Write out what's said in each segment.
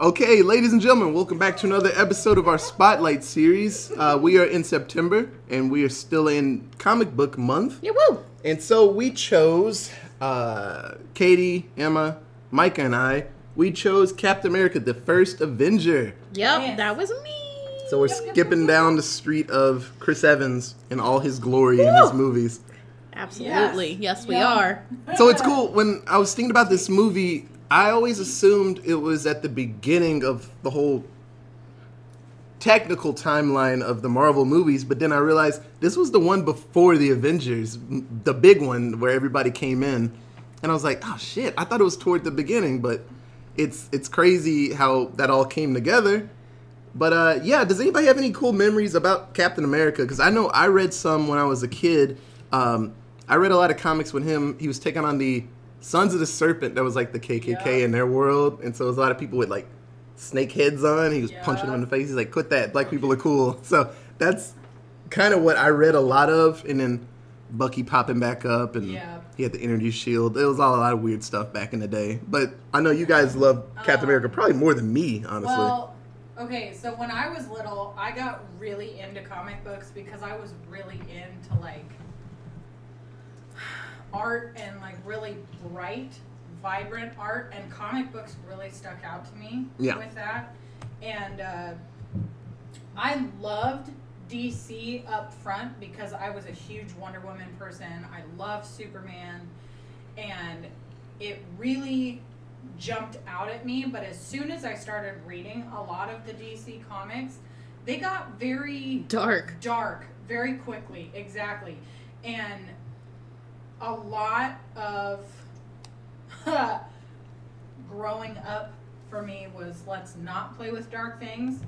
Okay, ladies and gentlemen, welcome back to another episode of our Spotlight series. Uh, we are in September, and we are still in comic book month. Yeah, woo! And so we chose uh, Katie, Emma, Micah, and I. We chose Captain America: The First Avenger. Yep, Yes. that was me. So we're skipping down the street of Chris Evans in all his glory in his movies. Absolutely. Yes, we Yeah. are. So it's cool. When I was thinking about this movie, I always assumed it was at the beginning of the whole technical timeline of the Marvel movies, but then I realized this was the one before the Avengers, the big one where everybody came in. And I was like, "Oh shit, I thought it was toward the beginning, but it's it's crazy how that all came together." But uh, yeah, does anybody have any cool memories about Captain America? Because I know I read some when I was a kid. Um, I read a lot of comics when him he was taking on the Sons of the Serpent. That was like the KKK Yeah. in their world, and so there was a lot of people with like snake heads on. He was punching them in the face. He's like, "Quit that! Black people are cool." So that's kind of what I read a lot of, and then Bucky popping back up, and Yeah. he had the energy shield. It was all a lot of weird stuff back in the day. But I know you guys love Captain Um, America probably more than me, honestly. Well, okay, so when I was little, I got really into comic books because I was really into like art and like really bright, vibrant art, and comic books really stuck out to me Yeah. with that. And uh, I loved DC up front because I was a huge Wonder Woman person. I love Superman, and it really jumped out at me. But as soon as I started reading a lot of the DC comics, they got very Dark. dark very quickly exactly and a lot of growing up for me was let's not play with dark things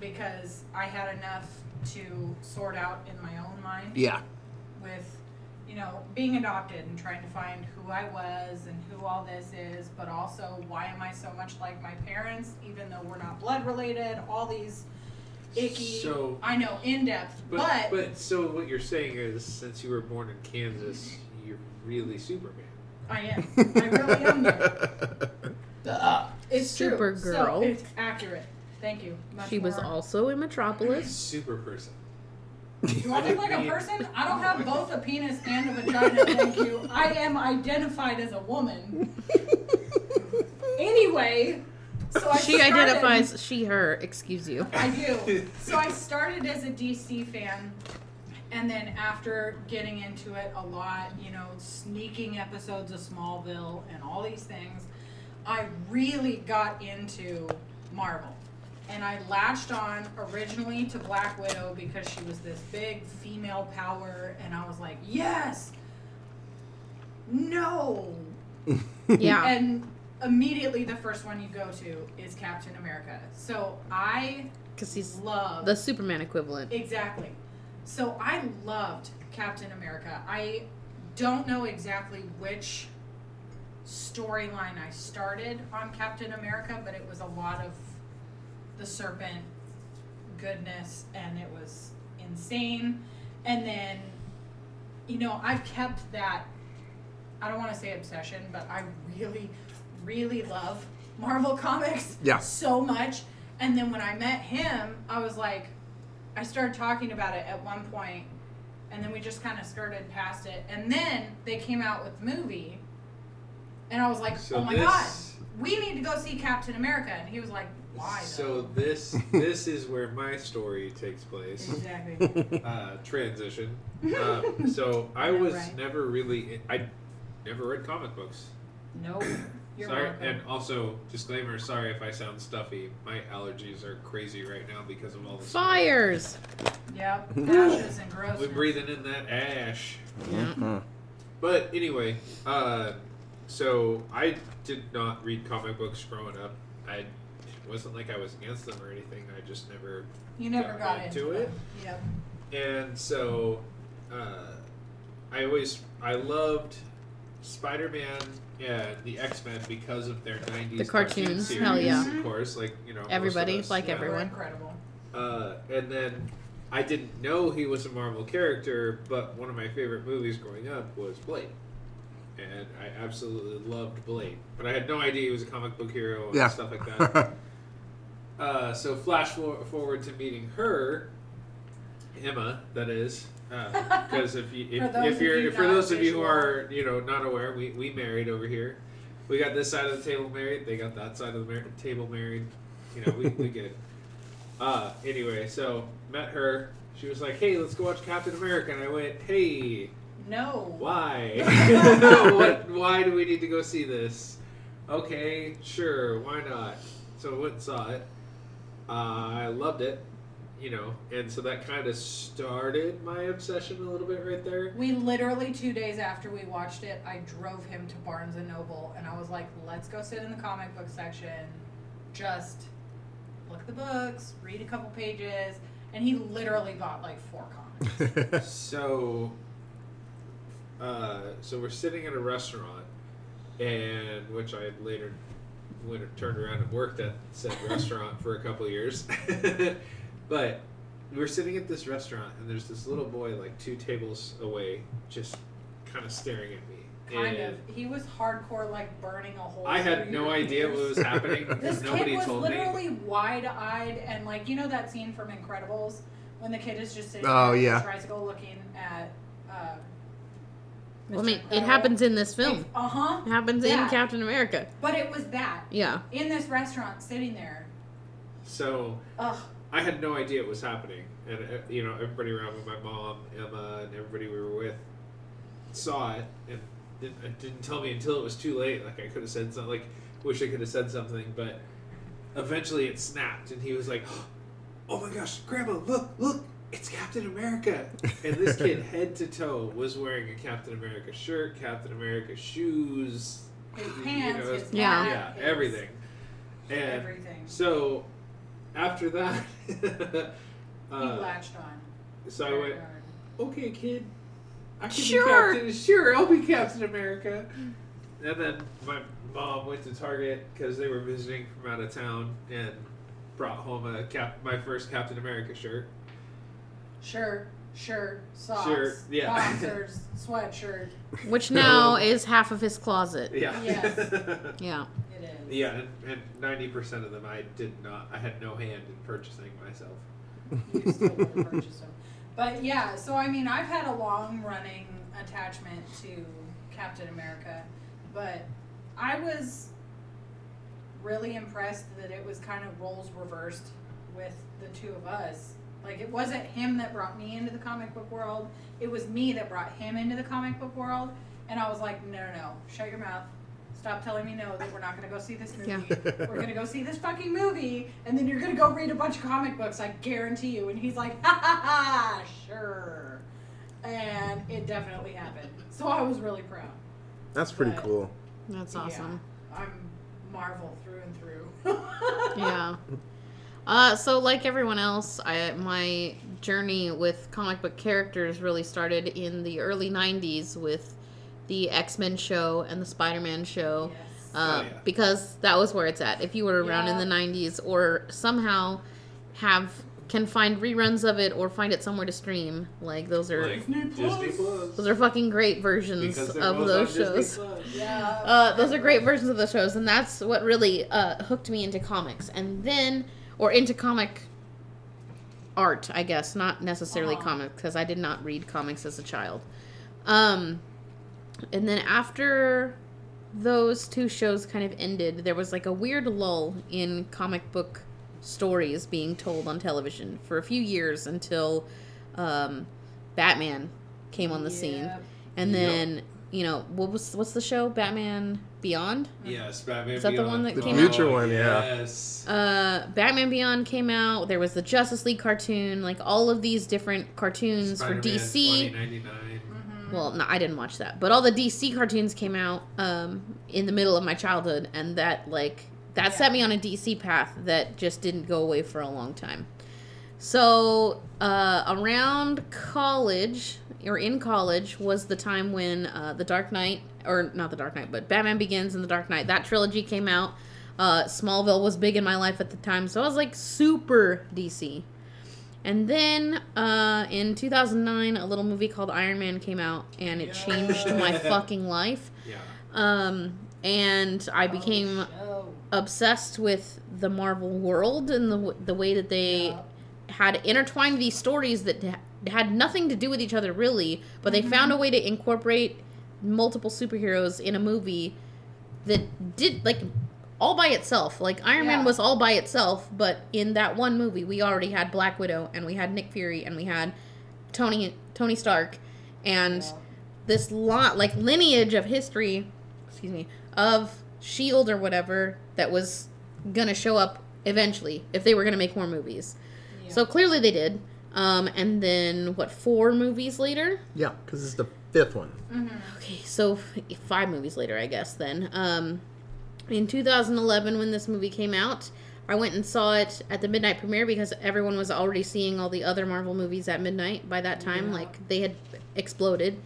because i had enough to sort out in my own mind yeah. with you know being adopted and trying to find who I was and who all this is, but also why am I so much like my parents, even though we're not blood related? All these icky, So- I know in depth, But, but, but so what you're saying is, since you were born in Kansas, you're really Superman. I am. I really am. There. Uh, it's true. Supergirl. So it's accurate. Thank you. Much She was also in Metropolis. Super person. Do I look like a person? I don't have both a penis and a vagina, thank you. I am identified as a woman. Anyway, so I She started- identifies she, her. Excuse you. I do. So I started as a DC fan, and then after getting into it a lot, you know, sneaking episodes of Smallville and all these things, I really got into Marvel. And I latched on originally to Black Widow because she was this big female power, and I was like, yes! No! Yeah. And immediately the first one you go to is Captain America. So I Because he's love the Superman equivalent. exactly. So I loved Captain America. I don't know exactly which storyline I started on Captain America, but it was a lot of the serpent goodness and it was insane. And then you know, I've kept that I don't want to say obsession, but I really really love Marvel comics Yeah. so much. And then when I met him, I was like, I started talking about it at one point, and then we just kind of skirted past it. And then they came out with the movie, and I was like, So oh my this- god, we need to go see Captain America. And he was like, why? So though? this this is where my story takes place. exactly. Uh, transition. Um, so I Yeah, was right. never really I never read comic books. nope. You're sorry, welcome. and also disclaimer. Sorry if I sound stuffy. My allergies are crazy right now because of all the smoke. Fires. Yep. Ashes and grossness. We're breathing in that ash. Mhm. But anyway, uh, so I did not read comic books growing up. I it wasn't like I was against them or anything. I just never. You never got got into into it. Yep. And so, uh, I always I loved Spider-Man and the X-Men because of their '90s The cartoon cartoons, series, hell yeah. Of course, like you know, most of Everybody, us, like yeah. Everyone. incredible. Uh, and then I didn't know he was a Marvel character, but one of my favorite movies growing up was Blade. And I absolutely loved Blade. But I had no idea he was a comic book hero and Yeah. stuff like that. uh, so flash forward to meeting her, Emma. That is. Because if you if, if you're you for those of you who are you know not aware, we, we married over here. We got this side of the table married. They got that side of the mar- table married. You know we we good. Uh, anyway, so met her. She was like, "Hey, let's go watch Captain America," and I went, "Hey, No. why? what, why do we need to go see this? Okay, sure, why not? So I went and saw it. Uh, I loved it, you know, and so that kind of started my obsession a little bit right there. We literally two days after we watched it, I drove him to Barnes and Noble, and I was like, "Let's go sit in the comic book section, just look at the books, read a couple pages." And he literally bought like four comics. So, uh, so we're sitting at a restaurant, and which I later went and turned around and worked at said restaurant for a couple of years. but we're sitting at this restaurant, and there's this little boy like two tables away, just kind of staring at me. Kind and of. He was hardcore, like burning a hole. I had no your idea what was happening This because nobody kid was told me. literally wide-eyed and like you know that scene from Incredibles when the kid is just sitting Oh, there yeah. on the tricycle looking at. Uh, Well, I mean, it happens in this film. Uh huh. It happens in Captain America. But it was that Yeah. in this restaurant, sitting there. So Ugh. I had no idea it was happening, and uh, you know everybody around me, my mom, Emma, and everybody we were with, saw it and didn't, uh, didn't tell me until it was too late. Like I could have said something. Like wish I could have said something, but eventually it snapped, and he was like, "Oh my gosh, Grandma, look, look!" It's Captain America, and this kid, head to toe, was wearing a Captain America shirt, Captain America shoes, His you pants, know, his Yeah. yeah, his- everything. And everything. so after that, he uh, latched on. so I went, okay, kid, I can Sure. be Captain. Sure, I'll be Captain America. And then my mom went to Target because they were visiting from out of town and brought home a cap, my first Captain America shirt. Sure shirt, socks, Shirt, yeah. boxers, sweatshirt. Which now is half of his closet. Yeah. Yes. Yeah. Yeah, and ninety percent of them I did not. I had no hand in purchasing myself. You still purchased them. But yeah, so I mean, I've had a long running attachment to Captain America, but I was really impressed that it was kind of roles reversed with the two of us. Like, it wasn't him that brought me into the comic book world, it was me that brought him into the comic book world. And I was like, no, no, no, shut your mouth. Stop telling me no that we're not going to go see this movie. Yeah. We're going to go see this fucking movie, and then you're going to go read a bunch of comic books, I guarantee you. And he's like, ha ha ha, sure. And it definitely happened. So I was really proud. That's pretty But- cool. That's awesome. Yeah, I'm Marvel through and through. Yeah. Uh, so like everyone else, I my journey with comic book characters really started in the early '90s with the X Men show and the Spider Man show. Yes. Uh, Oh, yeah. because that was where it's at. If you were around in the '90s, or somehow have can find reruns of it or find it somewhere to stream, like those are Like Disney Disney Plus. Plus. those are fucking great versions of those shows. Yeah. Uh, those are great versions of the shows, and that's what really uh, hooked me into comics, and then or into comic art, I guess, not necessarily Uh-huh. comics, because I did not read comics as a child. Um, and then after those two shows kind of ended, there was like a weird lull in comic book stories being told on television for a few years until um, Batman came on the scene, Yep. and Yep. then you know what was what's the show Batman Beyond? Yes, Batman. Is that the one that The came future out? one, yeah. Yes. Uh, Batman Beyond came out. There was the Justice League cartoon, like all of these different cartoons for Spider-Man DC. 2099. Well, no, I didn't watch that, but all the DC cartoons came out um, in the middle of my childhood, and that like that set me on a DC path that just didn't go away for a long time. So uh, around college or in college was the time when uh, the Dark Knight, or not the Dark Knight, but Batman Begins and the Dark Knight, that trilogy came out. Uh, Smallville was big in my life at the time, so I was like super DC. And then uh, in 2009, a little movie called Iron Man came out, and it changed my fucking life. Yeah. Um, and I became Oh, obsessed with the Marvel world and the the way that they Yeah. had intertwined these stories that had nothing to do with each other really, but they found a way to incorporate multiple superheroes in a movie that did like all by itself. Like Iron Yeah. Man was all by itself, but in that one movie we already had Black Widow and we had Nick Fury and we had Tony Tony Stark and Yeah. this lot like lineage of history excuse me of shield or whatever that was gonna show up eventually if they were gonna make more movies Yeah. so clearly they did um, and then what four movies later Yeah, because it's the fifth one. okay so f- five movies later i guess then um, in 2011 when this movie came out i went and saw it at the midnight premiere because everyone was already seeing all the other marvel movies at midnight by that time Yeah. like they had exploded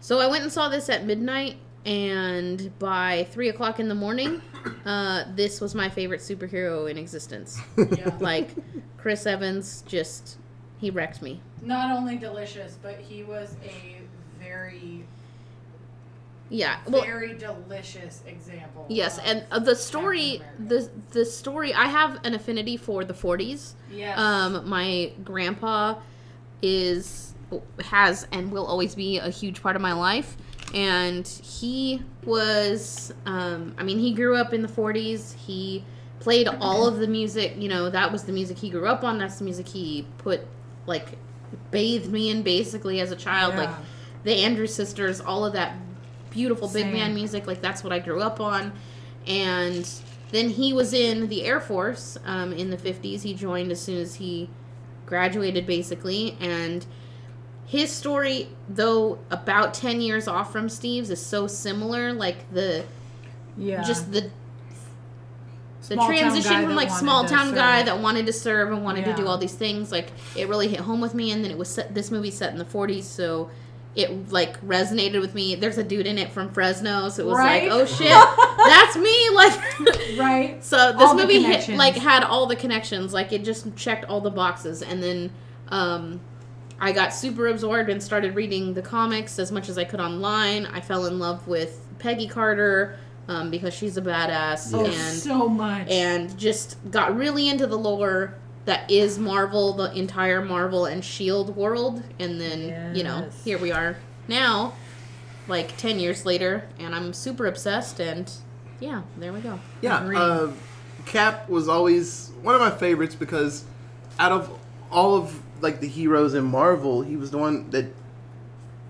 so i went and saw this at midnight and by three o'clock in the morning uh, this was my favorite superhero in existence Yeah. like chris evans just he wrecked me Not only delicious, but he was a very, yeah well very delicious example. Yes, and uh, the story, the the story. I have an affinity for the 40s. Yes. Um, my grandpa is has and will always be a huge part of my life, and he was. Um, I mean, he grew up in the 40s. He played all of the music. You know, that was the music he grew up on. That's the music he put like bathed me in basically as a child. Like the Andrews sisters, all of that beautiful big Same. man music. Like that's what I grew up on. And then he was in the Air Force um, in the 50s. He joined as soon as he graduated, basically. And his story, though about 10 years off from Steve's, is so similar. Like the yeah. just the the Small transition from like small to town guy that wanted to serve and wanted to do all these things like it really hit home with me and then it was set this movie set in the 40s so it like resonated with me there's a dude in it from fresno so it was Right? like oh shit that's me like right. so this All movie hit, like had all the connections like it just checked all the boxes and then um I got super absorbed and started reading the comics as much as I could online. I fell in love with Peggy Carter um, because she's a badass Oh, and so much. and just got really into the lore that is Marvel, the entire Marvel and Shield world. And then, you know, here we are now, like 10 years later, and I'm super obsessed. And yeah, there we go. Yeah, uh, Cap was always one of my favorites because out of all of like the heroes in Marvel, he was the one that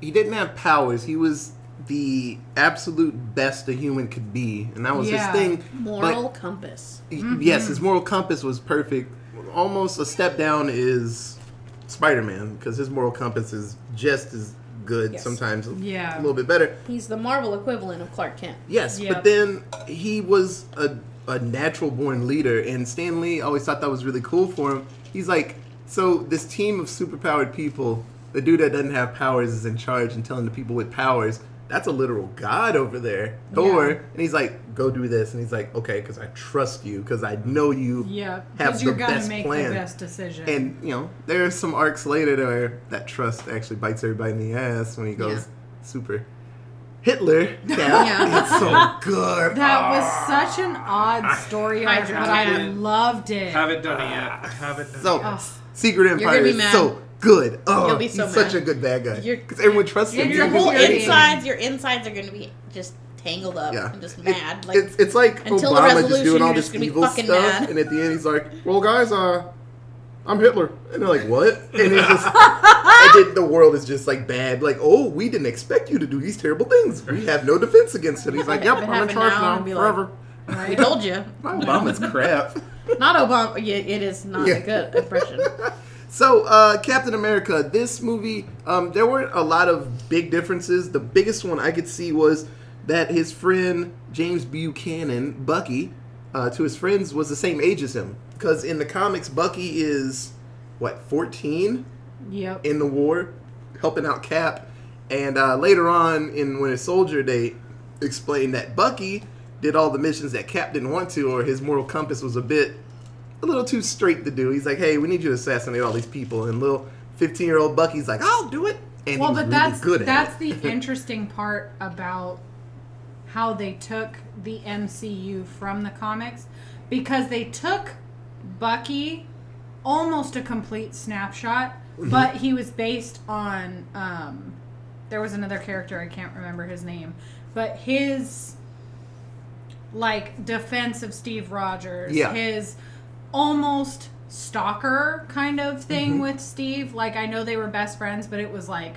he didn't have powers. He was the absolute best a human could be, and that was Yeah. his thing. Moral compass. But, Mm-hmm. yes, his moral compass was perfect. Almost a step down is Spider-Man because his moral compass is just as good, Yes. sometimes Yeah. a little bit better. He's the Marvel equivalent of Clark Kent. Yes, Yep. but then he was a, a natural born leader, and Stan Lee always thought that was really cool for him. He's like, so this team of superpowered people, the dude that doesn't have powers is in charge and telling the people with powers. That's a literal god over there, Thor. Yeah. And he's like, go do this, and he's like, okay, because I trust you, because I know you yeah. have Because the you're gonna best make plan. the best decision. And you know, there are some arcs later where that trust actually bites everybody in the ass when he goes Yeah. super Hitler. Yeah, Yeah. it's so good. that was ah. such an odd story arc, Hydra but I Man. loved it. Haven't done it yet. Haven't done So it yet. Ugh. Secret gonna Empire be is mad. so good. Oh, You'll be so he's such a good bad guy because everyone trusts him. Your Your whole insides, your insides are going to be just tangled up Yeah, and just It- mad. like it's it's like until the Obama just doing all this just gonna be evil fucking stuff, mad. and at the end he's like, "Well, guys, uh, I'm Hitler," and they're like, "What?" And it's just, and the world is just like bad. Like, oh, we didn't expect you to do these terrible things. We have no defense against it. He's like, "Yep, I'm in happened charge now, now, I'd like- forever." we told you. Obama's crap. Not Obama. Yeah, it is not Yeah. a good impression. So, uh, Captain America, this movie, um, there weren't a lot of big differences. The biggest one I could see was that his friend James Buchanan, Bucky, uh, to his friends was the same age as him. Because in the comics, Bucky is, what, 14 Yep. in the war, helping out Cap. And uh, later on in Winter Soldier, they explained that Bucky did all the missions that Cap didn't want to, or his moral compass was a bit, a little too straight to do. He's like, hey, we need you to assassinate all these people. And little 15 year old Bucky's like, I'll do it. And well, but really that's good at that's the interesting part about how they took the MCU from the comics because they took Bucky almost a complete snapshot, Mm-hmm. but he was based on um, there was another character I can't remember his name, but his like defense of Steve Rogers, Yeah. his almost stalker kind of thing Mm-hmm. with Steve. Like I know they were best friends, but it was like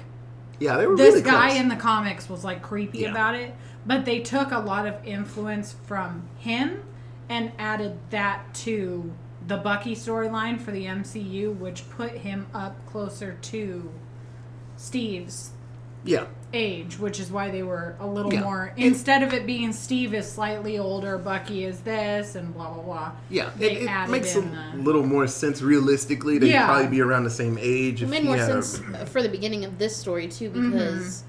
Yeah, they were this really guy close. in the comics was like creepy Yeah. about it. But they took a lot of influence from him and added that to the Bucky storyline for the MCU, which put him up closer to Steve's yeah, age, which is why they were a little Yeah. more instead of it being Steve is slightly older, Bucky is this, and blah blah blah. yeah. They It, it added makes a the- little more sense realistically. They'd Yeah. probably be around the same age. It made more had sense for the beginning of this story too, Mm-hmm. because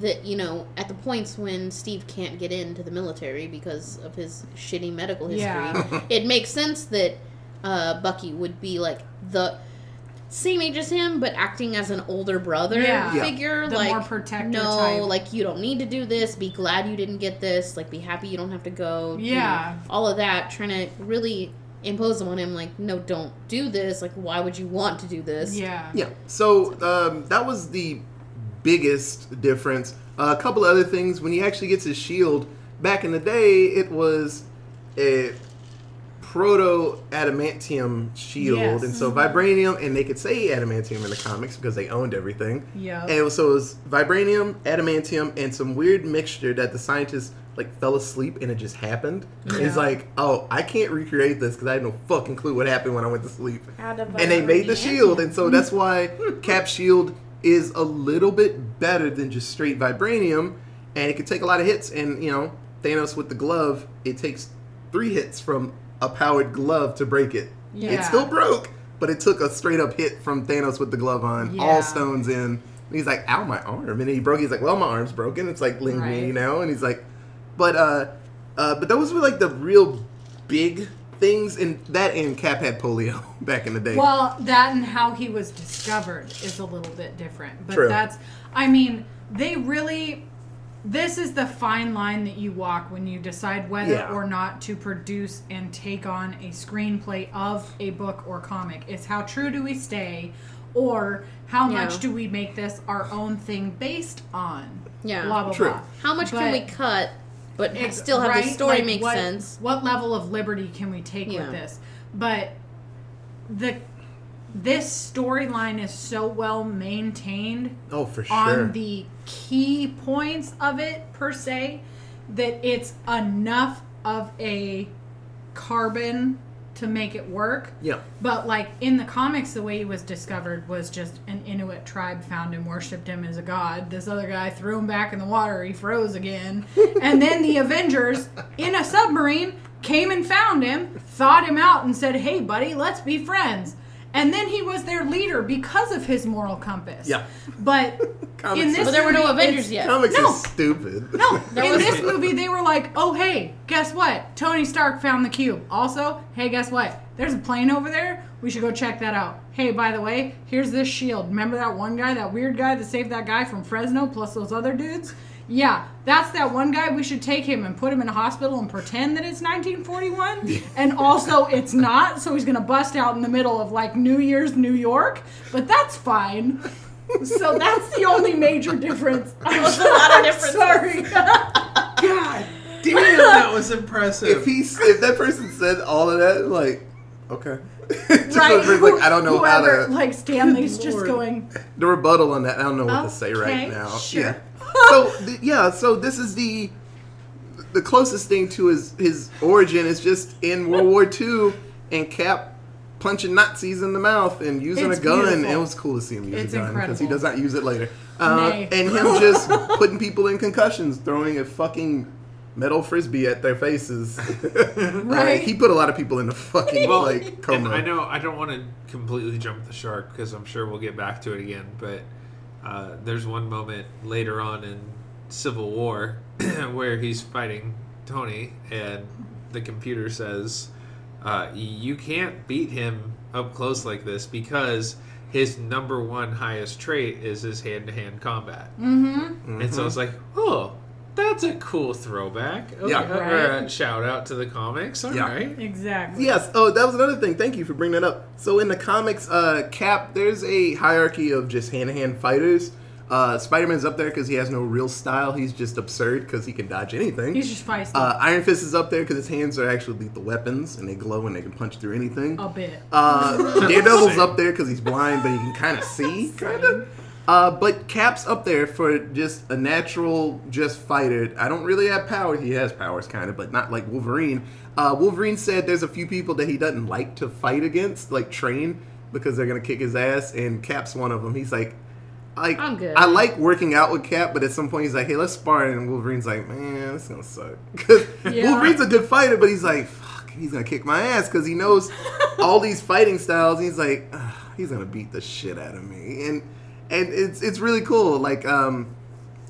that you know at the points when Steve can't get into the military because of his shitty medical history, Yeah. it makes sense that uh, Bucky would be like the same age as him, but acting as an older brother Yeah. Yeah. figure, The like more protector no, type. like you don't need to do this. Be glad you didn't get this. Like be happy you don't have to go. you know, Yeah. all of that, trying to really impose on him, like no, don't do this. Like why would you want to do this? Yeah. Yeah. So um, that was the biggest difference. Uh, a couple other things. When he actually gets his shield, back in the day, it was a proto adamantium shield, Yes. and so vibranium, and they could say adamantium in the comics because they owned everything. Yeah. And so it was vibranium, adamantium, and some weird mixture that the scientists like fell asleep and it just happened. And It's like, oh, I can't recreate this because I had no fucking clue what happened when I went to sleep Out and they made the shield, and so that's why Cap Shield is a little bit better than just straight vibranium, and it can take a lot of hits. And you know, Thanos with the glove, it takes three hits from a powered glove to break it. Yeah. It still broke, but it took a straight up hit from Thanos with the glove on, Yeah. all stones in. And he's like, "Ow, my arm!" And he broke. He's like, "Well, my arm's broken." It's like linguini Right. know. and he's like, "But uh, uh, but those were like the real big." Things and that and Cap had polio back in the day. Well, that and how he was discovered is a little bit different. But True. that's, I mean, they really, this is the fine line that you walk when you decide whether Yeah. or not to produce and take on a screenplay of a book or comic. It's how true do we stay, or how Yeah. much do we make this our own thing based on? Yeah. Blah, blah, True. blah. How much can we cut, but Ex- still have the story Like, make what, sense? What level of liberty can we take Yeah. with this? But the this storyline is so well maintained oh, for sure. on the key points of it per se that it's enough of a carbon to make it work. yeah. But like in the comics, the way he was discovered was just an Inuit tribe found him, worshipped him as a god. This other guy threw him back in the water. He froze again, and then the Avengers in a submarine came and found him, thawed him out, and said, "Hey, buddy, let's be friends." And then he was their leader because of his moral compass. Yeah. But Comics in this, But there were no movie, Avengers it's- yet. Comics No. are stupid. no, There in was- this movie they were like, "Oh hey, guess what? Tony Stark found the cube." Also, hey, guess what? There's a plane over there. We should go check that out. Hey, by the way, here's this shield. Remember that one guy, that weird guy that saved that guy from Fresno, plus those other dudes? Yeah, that's that one guy. We should take him and put him in a hospital and pretend that it's 1941. and also, it's not. So he's gonna bust out in the middle of like New Year's New York. But that's fine. So that's the only major difference. I'm was a lot of differences. Sorry. God damn, that was impressive. If he if that person said all of that, like, okay, Just right. like, like, I don't know how Whoever, to Like Stan Lee's just going. the rebuttal on that. I don't know what to say right now. sure. Yeah. So th- yeah, so this is the the closest thing to his his origin is just in World War II and Cap punching Nazis in the mouth and using It's a gun. beautiful. It was cool to see him use It's a gun because he does not use it later. Uh, and him just putting people in concussions, throwing a fucking metal frisbee at their faces. Right. Uh, he put a lot of people in the fucking Well, like and coma. I know I don't want to completely jump the shark because I'm sure we'll get back to it again. But uh, there's one moment later on in Civil War where he's fighting Tony, and the computer says, uh, "You can't beat him up close like this because." His number one highest trait is his hand-to-hand combat, Mm-hmm. and so it's like, oh, That's a cool throwback. Okay, Yeah. or Right. a shout out to the comics. All right. Yeah. Exactly. Yes. Oh, that was another thing. Thank you for bringing that up. So in the comics, uh, Cap, there's a hierarchy of just hand-to-hand fighters. Uh, Spider-Man's up there because he has no real style. He's just absurd because he can dodge anything. He's just feisty. Uh, Iron Fist is up there because his hands are actually lethal weapons and they glow and they can punch through anything. a bit. Uh, Daredevil's up there because he's blind, but he can kind of see, kind of. Uh, but Cap's up there for just a natural, just fighter. I don't really have power. He has powers, kind of, but not like Wolverine. Uh, Wolverine said there's a few people that he doesn't like to fight against, like train, because they're gonna kick his ass. And Cap's one of them. He's like, like I'm good. I like working out with Cap, but at some point he's like, "Hey, let's spar," and Wolverine's like, "Man, this is gonna suck." 'Cause Yeah. Wolverine's a good fighter, but he's like, "Fuck, he's gonna kick my ass," because he knows all these fighting styles. He's like, he's gonna beat the shit out of me, and and it's it's really cool. Like, um,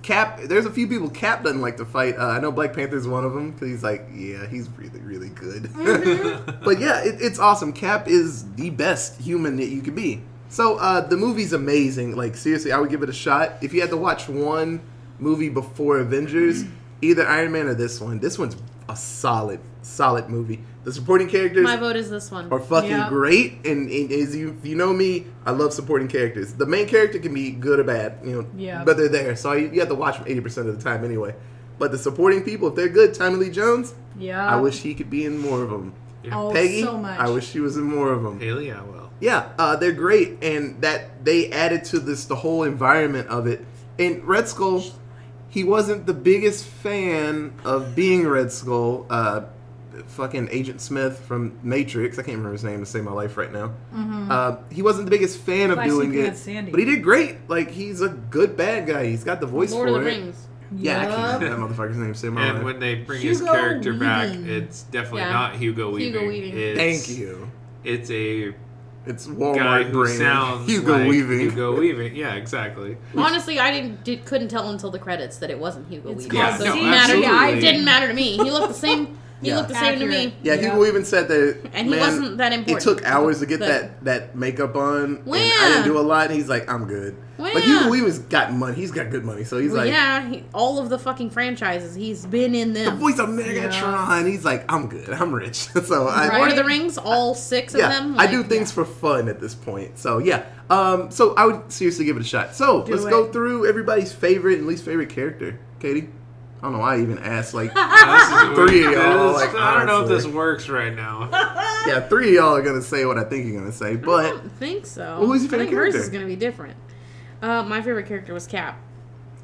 Cap, there's a few people Cap doesn't like to fight. Uh, I know Black Panther's one of them because he's like, yeah, he's really really good. but yeah, it, it's awesome. Cap is the best human that you could be. So uh, the movie's amazing. Like seriously, I would give it a shot. If you had to watch one movie before Avengers, either Iron Man or this one. This one's a solid, solid movie. The supporting characters My vote is this one. are fucking Yeah. great, and, and as you if you know me, I love supporting characters. The main character can be good or bad, you know, Yeah. but they're there, so you, you have to watch them eighty percent of the time anyway. But the supporting people, if they're good, Tommy Lee Jones, Yeah. I wish he could be in more of them. Oh, Peggy, so much. I wish she was in more of them. Hayley Atwell. Yeah, uh, they're great, and that they added to this the whole environment of it. And Red Skull, he wasn't the biggest fan of being Red Skull. Uh, fucking Agent Smith from Matrix, I can't remember his name to save my life right now. Uh, he wasn't the biggest fan of doing it, Sandy. but he did great. Like he's a good bad guy. He's got the voice Lord for of the it. Rings. Yeah, I can't remember that motherfucker's name. to Save my And life. when they bring his Hugo character back, it's definitely Yeah. not Hugo Weaving. Hugo Weaving. It's, Thank you. It's a It's guy Walmart who brand. sounds Hugo like Weaving. Hugo Weaving. Yeah, exactly. Honestly, I didn't did, couldn't tell until the credits that it wasn't Hugo It's Weaving. Yeah, so no, it mattered. absolutely. It didn't matter to me. He looked the same. He Yeah. looked the same to me. Accurate. Yeah, Yeah. Even said that. And he man, wasn't that important. It took hours to get But- that that makeup on. And I didn't do a lot. And he's like, I'm good. But When? Hugo Weaving's got money. He's got good money. So he's Well, like, yeah, he, all of the fucking franchises, he's been in them. the voice of Megatron. He's like, I'm good. I'm rich. so I, Right. Lord of the Rings, all six of yeah, them. I do things for fun at this point. So yeah. Um, so I would seriously give it a shot. So Do let's it. go through everybody's favorite and least favorite character. Katie, I don't know why I even asked like. Three of y'all, like, I don't know if this works right now. yeah, three of y'all are gonna say what I think you're gonna say, I but don't think so. Well, who's your I think favorite hers is going to be different. Uh, my favorite character was Cap,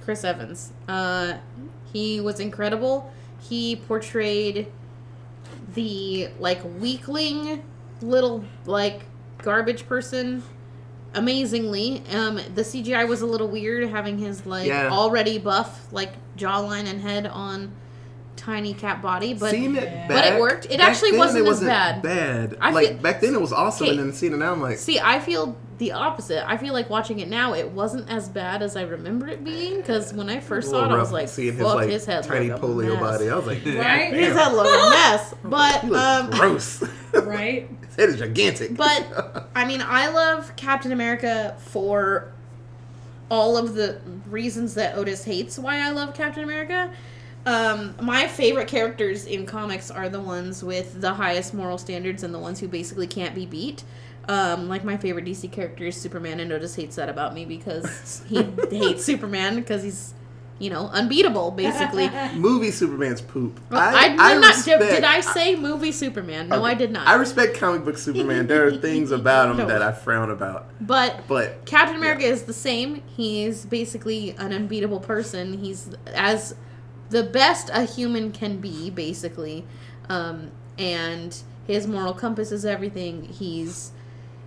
Chris Evans. Uh, he was incredible. He portrayed the like weakling little like garbage person amazingly. Um, the CGI was a little weird, having his like Yeah. already buff like jawline and head on tiny Cap body, but seeing it Yeah. back, But it worked. It actually wasn't it as bad. Bad. I like feel- back then, it was awesome, Okay. and then seeing it now, I'm like, See, I feel the opposite. I feel like watching it now, it wasn't as bad as I remember it being. Because when I first saw little it, I was like, seeing his "Fuck, like his head tiny looked a polio mess. body. I was like, Right? His head looked a mess." But He um, gross. right? his head is gigantic. But I mean, I love Captain America for all of the reasons that Otis hates why I love Captain America. Um, my favorite characters in comics are the ones with the highest moral standards and the ones who basically can't be beat. Um, like my favorite DC character is Superman, and Otis hates that about me because he hates Superman because he's, you know, unbeatable basically. movie Superman's poop. I, am not. Did, respect- did I say movie Superman? No, Okay. I did not. I respect comic book Superman. there are things about him No. that I frown about, but but Captain America is the same. He's basically an unbeatable person. He's as the best a human can be, basically. Um, and his moral compass is everything. He's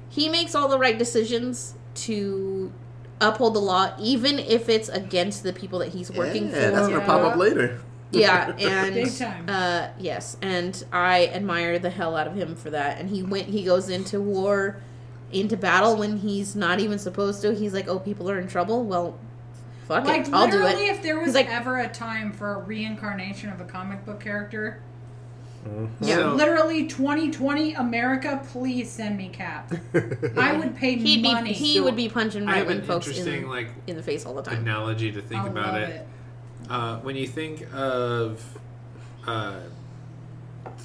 he makes all the right decisions to uphold the law, even if it's against the people that he's working yeah, for. that's gonna Yeah. pop up later. Yeah, and uh yes, and I admire the hell out of him for that. And he went he goes into war into battle when he's not even supposed to. He's like, "Oh, people are in trouble." Well, fuck Like it. I'll do literally, it. if there was like- ever a time for a reincarnation of a comic book character, Yeah. So- literally 2020 America, please send me Cap. I would pay He'd be money. he would be punching I right have wing folks interesting in, like in the face all the time. analogy to think I about it. it. Uh, when you think of uh,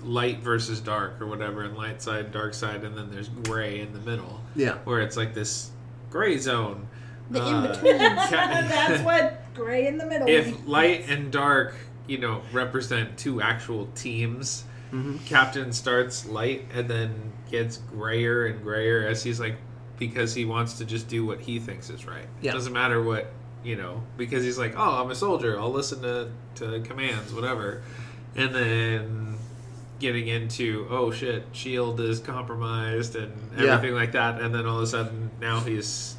light versus dark or whatever, and light side, dark side, and then there's gray in the middle, Yeah. where it's like this gray zone. The Uh, in-between. That's what gray in the middle. if means. light and dark, you know, represent two actual teams, Mhm. Captain starts light and then gets grayer and grayer as he's like, because he wants to just do what he thinks is right. Yeah. Doesn't matter what, you know, because he's like, oh, I'm a soldier. I'll listen to, to commands, whatever. And then getting into, oh shit, Shield is compromised and Yeah. everything like that. And then all of a sudden now he's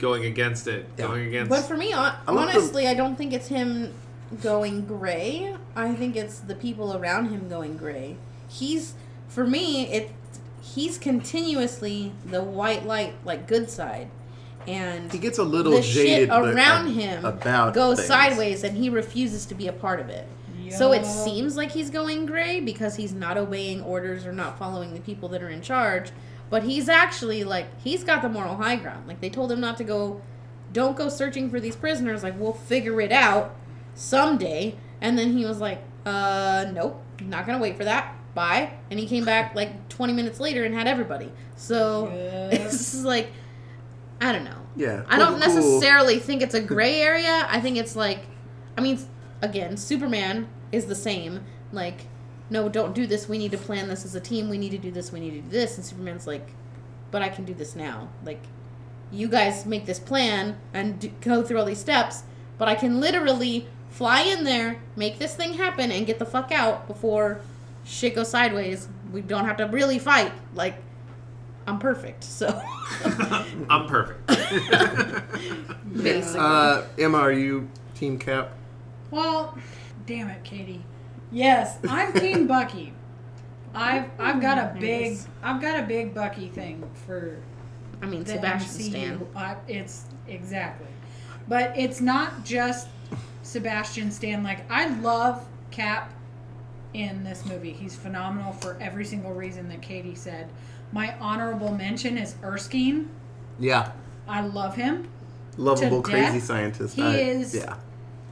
going against it, Yeah. going against. But for me, hon- I love the- honestly, I don't think it's him going gray. I think it's the people around him going gray. He's, for me, it. He's continuously the white light, like good side, and He gets a little the jaded shit but around him about goes things. sideways, and he refuses to be a part of it. So it seems like he's going gray because he's not obeying orders or not following the people that are in charge. But he's actually like he's got the moral high ground. Like they told him not to go, don't go searching for these prisoners. Like we'll figure it out someday. And then he was like, uh, nope, not gonna wait for that. Bye. And he came back like 20 minutes later and had everybody. So Yep. it's just like, I don't know. Yeah. I don't cool, cool. necessarily think it's a gray area. I think it's like, I mean, again, Superman is the same. Like, no, don't do this. We need to plan this as a team. We need to do this. We need to do this. And Superman's like, but I can do this now. Like, you guys make this plan and do, go through all these steps, but I can literally fly in there, make this thing happen, and get the fuck out before shit goes sideways. We don't have to really fight. Like, I'm perfect. So, I'm perfect. basically. Uh, Emma, are you Team Cap? Well, damn it, Katie. Yes, I'm Team Bucky. I've I've got a big I've got a big Bucky thing for I mean, the Sebastian MCU. Stan. I, it's exactly, but it's not just Sebastian Stan. Like I love Cap in this movie. He's phenomenal for every single reason that Katie said. My honorable mention is Erskine. Yeah. I love him, Lovable, crazy death, scientist. he I- is- Yeah.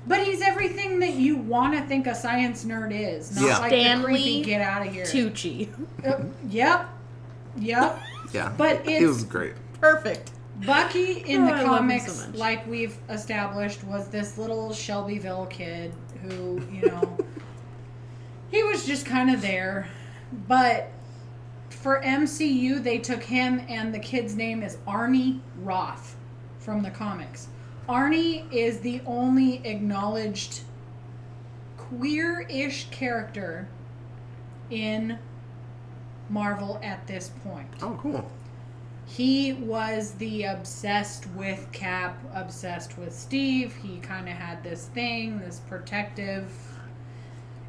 but he's everything that you want to think a science nerd is. Not Yeah. like the Stanley creepy get out of here. Tucci. Uh, yep, yep. Yeah. But He it's- was great. Perfect. Bucky in Oh, the I comics, so like we've established, was this little Shelbyville kid who, you know, he was just kind of there. But for MCU, they took him, and the kid's name is Arnie Roth from the comics. Arnie is the only acknowledged queer ish character in Marvel at this point. Oh, cool. He was the obsessed with Cap, obsessed with Steve. He kind of had this thing, this protective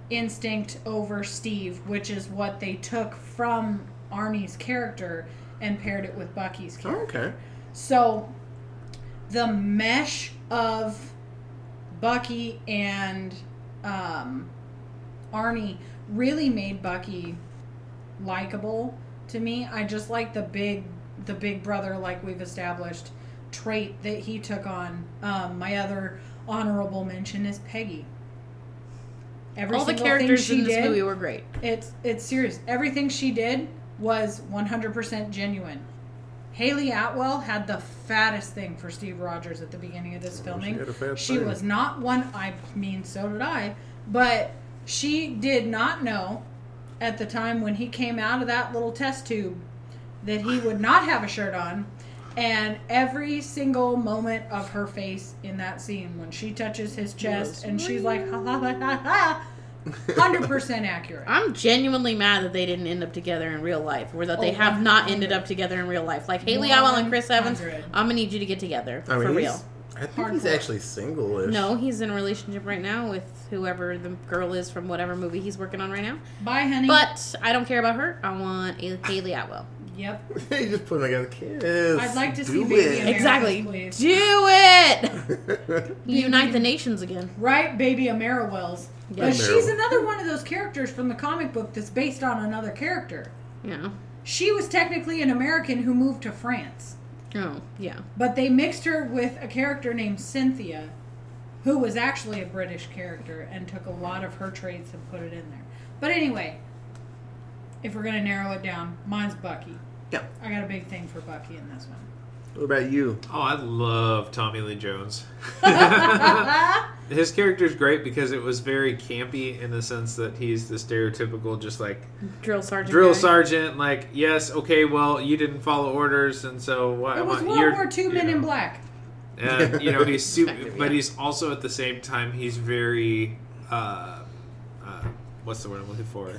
instinct over Steve, which is what they took from Arnie's character and paired it with Bucky's Oh, character. okay. So the mesh of Bucky and um, Arnie really made Bucky likable to me. I just like the big the big brother like we've established trait that he took on. Um, my other honorable mention is Peggy. Every All the characters she in this did, movie were great. it's it's serious. Everything she did was 100% genuine. Hayley Atwell had the fattest thing for Steve Rogers at the beginning of this filming. had a fat She thing. was not one. I mean, so did I. But she did not know at the time when he came out of that little test tube that he would not have a shirt on. And every single moment of her face in that scene, when she touches his chest and she's like, ha ha ha ha ha, 100% accurate. I'm genuinely mad that they didn't end up together in real life, or that they Oh, have not ended up together in real life. Like Hayley Atwell and Chris Evans, I'm gonna need you to get together I mean, for real. I think he's actually single-ish. No, he's in a relationship right now with whoever the girl is from whatever movie he's working on right now. Bye, honey. But I don't care about her. I want A- Hayley Atwell. Yep. you just put them together. Kiss. I'd like to Do see Baby it. America. Exactly. please. Do it. Unite the nations again. Right, baby Amara Wells. Yeah. But she's another one of those characters from the comic book that's based on another character. Yeah. She was technically an American who moved to France, Oh, yeah. but they mixed her with a character named Cynthia who was actually a British character and took a lot of her traits and put it in there. But anyway, if we're gonna narrow it down, mine's Bucky. Yeah. I got a big thing for Bucky in this one. What about you? Oh, I love Tommy Lee Jones. His character's great because it was very campy in the sense that he's the stereotypical, just like Drill sergeant. drill guy. sergeant. Like, yes, okay, well, you didn't follow orders, and so what? It was what- World you're- War II you Men in. Black. and you know he's super, Effective, but he's also at the same time he's very, uh, uh, what's the word I'm looking for?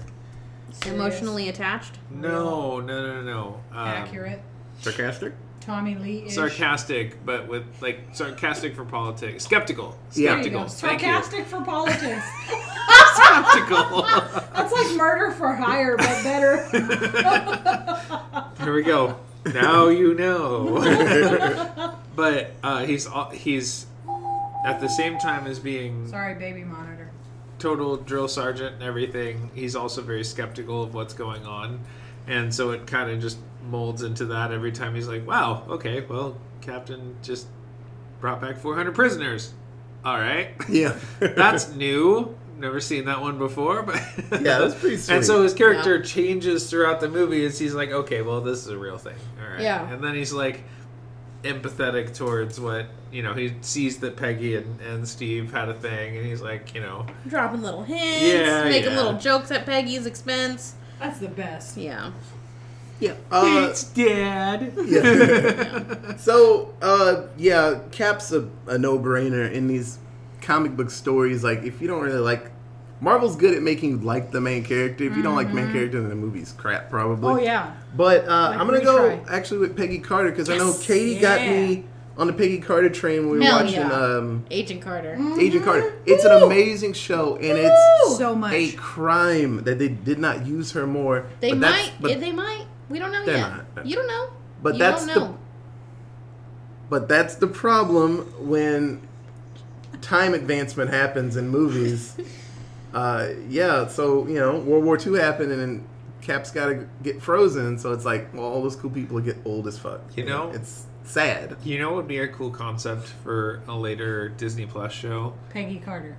Emotionally attached. No, no, no, no, no. Um, Accurate. Sarcastic? Tommy Lee Sarcastic, but with like sarcastic for politics. Skeptical. Yeah. There you Skeptical. go. Thank you. Sarcastic for politics. Skeptical. That's like murder for hire, but better. Here we go. Now you know. but uh, he's he's at the same time as being Sorry, baby monitor. Total drill sergeant and everything. He's also very skeptical of what's going on, and so it kind of just molds into that every time. He's like, "Wow, okay, well, Captain just brought back 400 prisoners. All right, Yeah. that's new." Never seen that one before, but Yeah, that's pretty sweet. And so his character changes throughout the movie as he's like, okay, well, this is a real thing. All right. Yeah. And then he's like empathetic towards what, you know, he sees that Peggy and, and Steve had a thing, and he's like, you know, Dropping little hints. Yeah, Making yeah. little jokes at Peggy's expense. That's the best. Yeah. yeah. Uh, it's dad. yeah. so, uh, yeah, Cap's a, a no-brainer in these comic book stories. Like, if you don't really like... Marvel's good at making you like the main character. If you don't like the main character, then the movie's crap, probably. Oh yeah. But uh, Like I'm gonna go actually with Peggy Carter because I know Yes. Katie got Yeah. me on the Peggy Carter train when we were Hell watching yeah. um, Agent Carter. Agent Carter. It's an amazing show, and it's So much. a crime that they did not use her more. They but that's- might. but, yeah, they might. We don't know They're yet. not. You don't know. but you that's don't the know. but that's the problem when time advancement happens in movies. uh, yeah, so you know World War II happened, and then Cap's got to get frozen. So it's like, well, all those cool people get old as fuck. You know? it's sad. You know what would be a cool concept for a later Disney Plus show? Peggy Carter.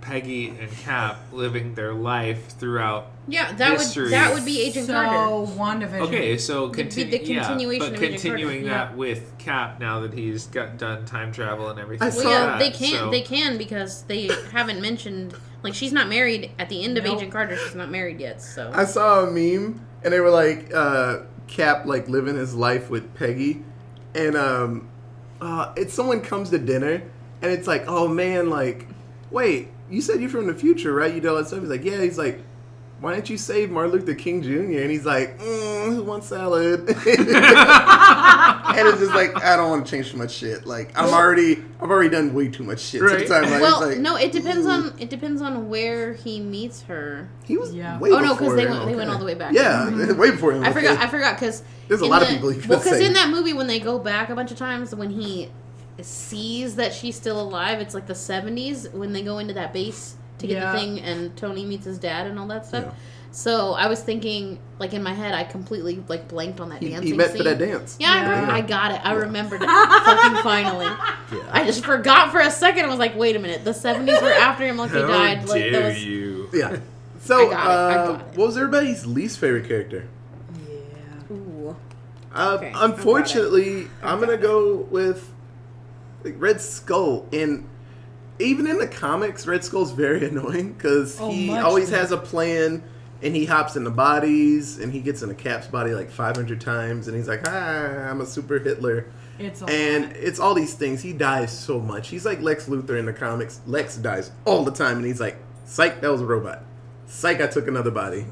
Peggy and Cap living their life throughout. Yeah, that History. would that would be Agent so Carter. WandaVision. Okay, so The- continue. the continuation yeah, of but Agent Carter. continuing Yeah. that with Cap now that he's got done time travel and everything. I Well, saw- yeah, like they can. so- They can because they haven't mentioned like she's not married at the end of Nope. Agent Carter. She's not married yet. So I saw a meme and they were like uh, Cap like living his life with Peggy, and um, uh, it's someone comes to dinner and it's like, oh man, like, wait, you said you're from the future, right? You do all that stuff. He's like, yeah. He's like, why didn't you save Martin Luther King Jr.? And he's like, mm, who wants salad? and it's just like I don't want to change too much shit. Like I'm already, I've already done way too much shit. Right. Right. Time. Like, well, it's like, no, it depends ooh. on it depends on where he meets her. He was Yeah. way Oh, no, because they him, went- they went all the way back. Yeah, way before him. I forgot. I forgot because There's a lot of people you Well, because in that movie, when they go back a bunch of times, when he sees that she's still alive, it's like the '70s when they go into that base to get Yeah. the thing, and Tony meets his dad and all that stuff. Yeah. So I was thinking, like in my head, I completely like blanked on that He, dancing he met scene. for that dance. Yeah, I, remember, I got it. I remembered it fucking finally. Yeah. I just forgot for a second. I was like, wait a minute, the '70s were after him, like he How died. Like dare that was. you? Yeah. So, I got it, I uh, got what was everybody's least favorite character? Yeah. Ooh. Uh, Okay, I got it. unfortunately, I'm gonna go with like, Red Skull. And even in the comics, Red Skull's very annoying because Oh, he always more. has a plan. And he hops into bodies, and he gets into Cap's body like 500 times, and he's like, "Ah, I'm a super Hitler." It's a And it's all these things. He dies so much. He's like Lex Luthor in the comics. Lex dies all the time, and he's like, "Psych, that was a robot. Psych, I took another body.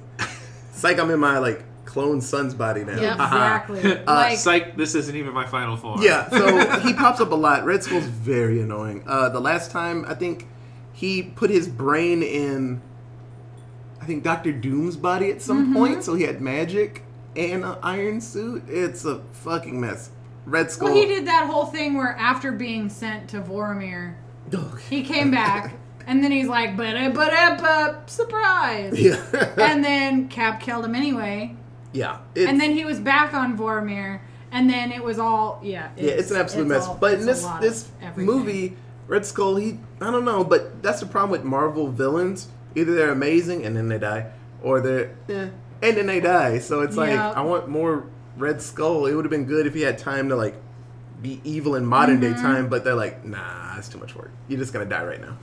Psych, I'm in my like clone son's body now." Yeah. exactly Uh, like Psych, this isn't even my final form. Yeah, so he pops up a lot. Red Skull's very annoying. Uh, the last time, I think he put his brain in, I think Doctor Doom's body at some Mm-hmm. point, so he had magic and an iron suit. It's a fucking mess. Red Skull. well he did that whole thing where after being sent to Vormir Ugh. he came back and then he's like but but surprise Yeah. and then Cap killed him anyway yeah. It's, and then he was back on Vormir and then it was all yeah yeah, it's an absolute mess. all- but in this this movie, Red Skull, he I don't know, but that's the problem with Marvel villains. Either they're amazing and then they die, or they're eh, and then they die. So it's like Yeah. I want more Red Skull. It would have been good if he had time to like be evil in modern Mm-hmm. day time, but they're like, nah, it's too much work. You're just gonna die right now.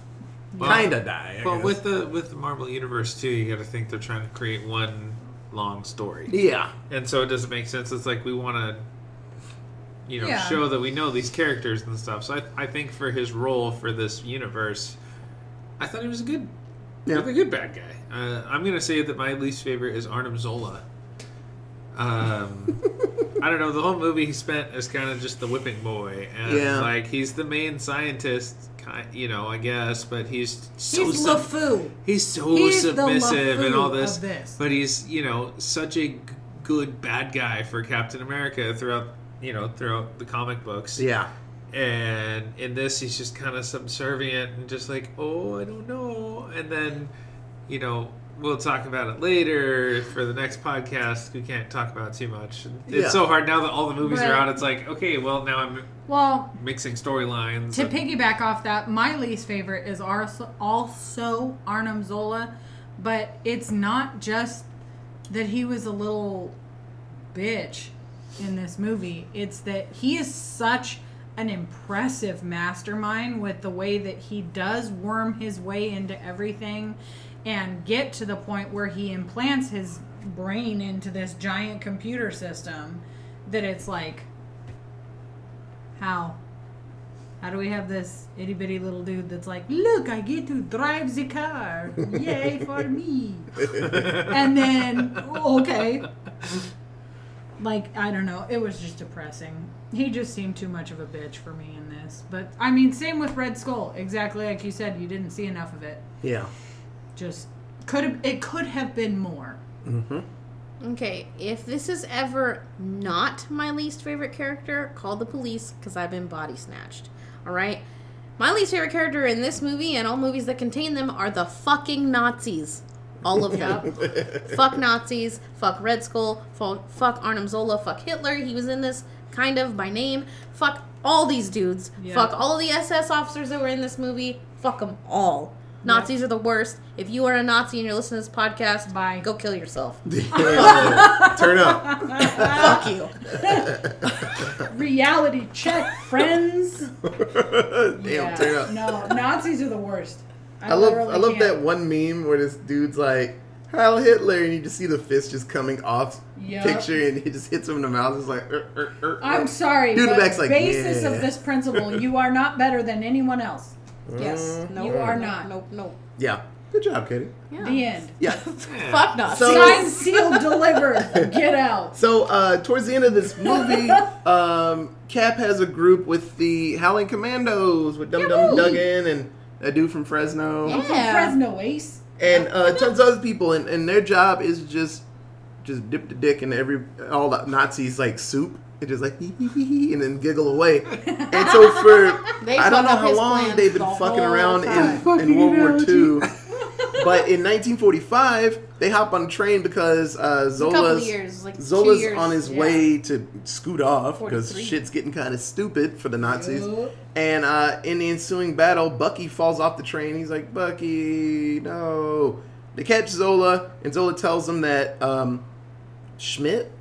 Well, Kinda die. I But guess. with the with the Marvel universe too, you got to think they're trying to create one long story, yeah, and so it doesn't make sense. It's like we want to, you know, Yeah. show that we know these characters and stuff. So I, I think for his role for this universe, I thought he was a good, Yeah. really good bad guy. Uh, I'm gonna say that my least favorite is Arnim Zola. Um, I don't know. The whole movie he spent as kind of just the whipping boy, and Yeah. like he's the main scientist, you know, I guess. But he's so He's sub- LeFou. he's so He's submissive and all this, this. but he's you know such a g- good bad guy for Captain America throughout you know throughout the comic books. yeah. And in this, he's just kind of subservient and just like, oh, I don't know. And then, you know, we'll talk about it later for the next podcast. We can't talk about it too much. It's Yeah. so hard now that all the movies are out. It's like, okay, well now I'm Well, mixing storylines. to and- piggyback off that, my least favorite is also, also Arnim Zola, but it's not just that he was a little bitch in this movie. It's that he is such an impressive mastermind with the way that he does worm his way into everything and get to the point where he implants his brain into this giant computer system that it's like how how do we have this itty bitty little dude that's like, look, I get to drive the car. Yay for me. and then, okay. Like, I don't know. It was just depressing. He just seemed too much of a bitch for me in this. But, I mean, same with Red Skull. Exactly like you said, you didn't see enough of it. Yeah. Just, could have, it could have been more. Mm-hmm. Okay, if this is ever not my least favorite character, call the police because I've been body snatched. All right? My least favorite character in this movie and all movies that contain them are the fucking Nazis. All of them. fuck Nazis. Fuck Red Skull. Fuck, fuck Arnim Zola. Fuck Hitler. He was in this kind of by name. Fuck all these dudes. Yeah. Fuck all the SS officers that were in this movie. Fuck them all. Nazis are the worst. If you are a Nazi and you're listening to this podcast, Bye. go kill yourself. Yeah. Turn up. Fuck you. Reality check, friends. Damn, Yeah. turn up. No, Nazis are the worst. I love I love can't. that one meme where this dude's like Heil Hitler and you just see the fist just coming off Yup. picture and he just hits him in the mouth. It's like er, er, er, I'm er. sorry, Dude, the but back's like, basis yeah. of this principle, you are not better than anyone else. Yes. No, You are no, not. Nope. Nope. Yeah. Good job, Katie. Yeah. The end. Yeah. Fuck Nazis. So- Signed, sealed, delivered. Get out. So uh, towards the end of this movie, um, Cap has a group with the Howling Commandos with Dum Dum Yahoo! Dugan and a dude from Fresno Yeah. I'm from Fresno Ace. and uh, tons of other people, and, and their job is just just dip the dick in every all the Nazis like soup. And just like hee hee hee hee, and then giggle away. And so for They I don't know how long they've been the fucking around time. in, in World War II. But in 1945, they hop on a train because uh, a couple of Zola's years, like Zola's years, on his yeah. way to scoot off because shit's getting kind of stupid for the Nazis. Yup. And uh, in the ensuing battle, Bucky falls off the train. He's like, Bucky, no. They catch Zola, and Zola tells them that um, Schmidt,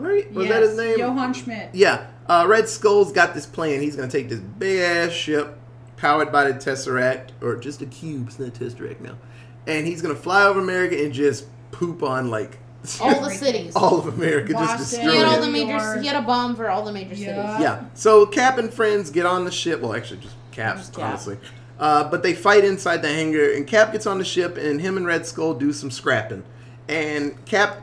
right? Was that his name? Johann Schmidt. Yeah. Uh, Red Skull's got this plan. He's going to take this big ass ship powered by the Tesseract, or just a cube. It's not a Tesseract now. And he's going to fly over America and just poop on, like, all the cities. all of America. just Boston. he destroy had all the major. York. He had a bomb for all the major Yeah. cities. Yeah. So Cap and friends get on the ship. Well, actually, just Cap, Just Cap. honestly. Uh, but they fight inside the hangar, and Cap gets on the ship, and him and Red Skull do some scrapping. And Cap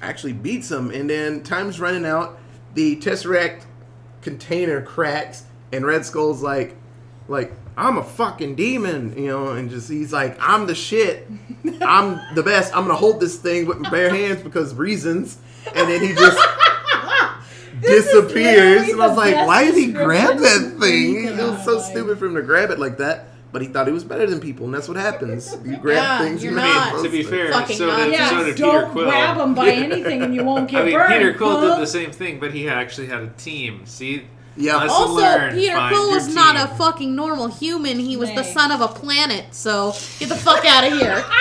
actually beats him, and then time's running out. The Tesseract container cracks, and Red Skull's like, like, I'm a fucking demon, you know, and just he's like, I'm the shit. I'm the best. I'm gonna hold this thing with my bare hands because reasons. And then he just disappears. And I was like, why did he grab that thing? It was so stupid for him to grab it like that. But he thought he was better than people, and that's what happens. You grab Yeah, things you're and not. To be fair, Fucking so did, Nazis. Yeah, so did Peter don't Quill. grab them by anything and you won't get I mean, burned. Peter Quill huh? did the same thing, but he actually had a team. See, Yeah. Lesson Also, learned, Peter find Quill your was not a fucking normal human. He was the son of a planet. So get the fuck out of here.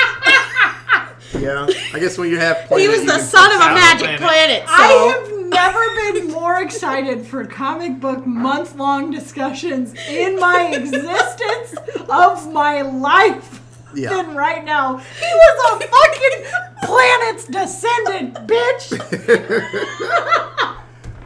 Yeah. I guess when you have he was the son of a Out of the magic planet. planet. So I have never been more excited for comic book month long discussions in my existence of my life Yeah. than right now. He was a fucking planet's descendant, bitch.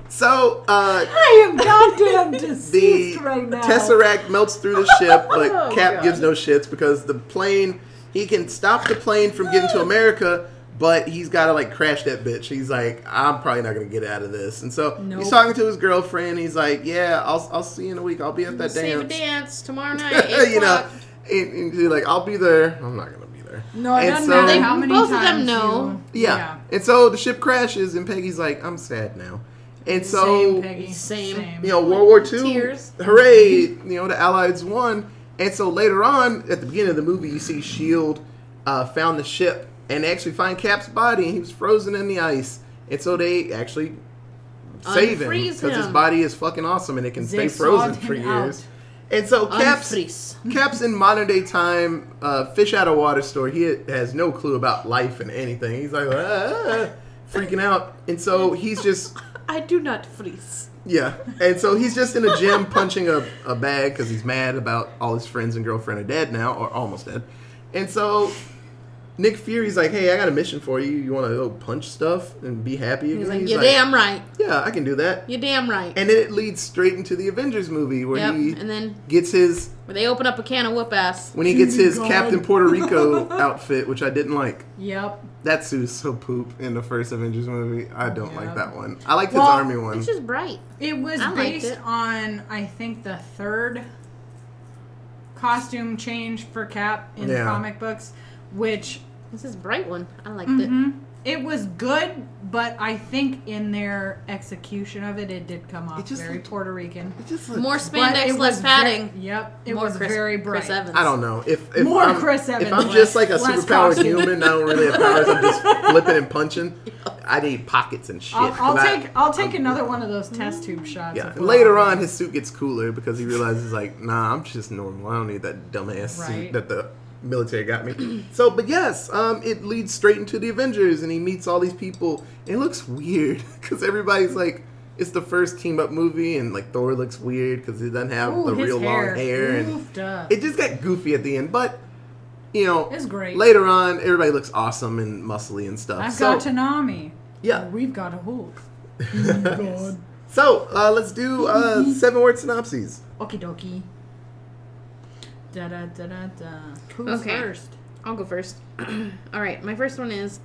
So, uh, I am goddamn the deceased right now. Tesseract melts through the ship, but Oh, Cap God. gives no shits because the plane, he can stop the plane from getting to America, but he's got to like crash that bitch. He's like, I'm probably not gonna get out of this, and so Nope. he's talking to his girlfriend. He's like, Yeah, I'll I'll see you in a week. I'll be at that save a dance. dance tomorrow night. 8 you know, o'clock. and, and he's like, I'll be there. I'm not gonna be there. No, it And doesn't so- matter how many Both of them know. you- Yeah. And so the ship crashes, and Peggy's like, I'm sad now. And so, Same, Peggy. Same. you know, World War II, Tears. hooray, you know, the Allies won. And so later on, at the beginning of the movie, you see S.H.I.E.L.D. Uh, found the ship, and they actually find Cap's body, and he was frozen in the ice. And so they actually save him because his body is fucking awesome, and it can They stay frozen for years. out. And so Cap's Unfreeze. Cap's in modern day time, uh, fish out of water store. He has no clue about life and anything. He's like ah, freaking out, and so he's just I do not freeze. yeah, and so he's just in a gym punching a, a bag because he's mad about all his friends and girlfriend are dead now or almost dead, and so Nick Fury's like, hey, I got a mission for you. You want to go punch stuff and be happy? He's again?" like, you're damn right. yeah, I can do that. You're damn right. And then it leads straight into the Avengers movie where yep. he And then gets his where they open up a can of whoop ass. when he gets his God. Captain Puerto Rico outfit, which I didn't like. Yep. That suit's so poop in the first Avengers movie. I don't Yeah. like that one. I liked his army one. It's just bright. It was I based it. on, I think, the third costume change for Cap in Yeah. the comic books, which This is a bright one. I liked mhm, it was good, but I think in their execution of it, it did come off It just very looked- Puerto Rican. It just it. looked- More spandex, it less padding. Very, yep, it More was Chris, very bright. Chris Evans. I don't know if if More I'm, Chris if I'm less- just like a less superpowered costume. human, I don't really have powers. I'm just flipping and punching. I need pockets and shit. I'll, I'll 'cause I- take I'll take another one of those test tube shots. Yeah, and later on, his suit gets cooler because he realizes like, nah, I'm just normal. I don't need that dumbass suit that the military got me. so, but yes, um, it leads straight into the Avengers, and he meets all these people. And it looks weird because everybody's like, it's the first team up movie, and like Thor looks weird because he doesn't have Ooh, the his real long hair, and up. it just got goofy at the end. But you know, It's great. later on, everybody looks awesome and muscly and stuff. I've so, got Tanami. yeah. We've got a Hulk. So uh, let's do uh, seven word synopses. Okie dokie. Da da da da da. Who's Okay. first? I'll go first. All right, my first one is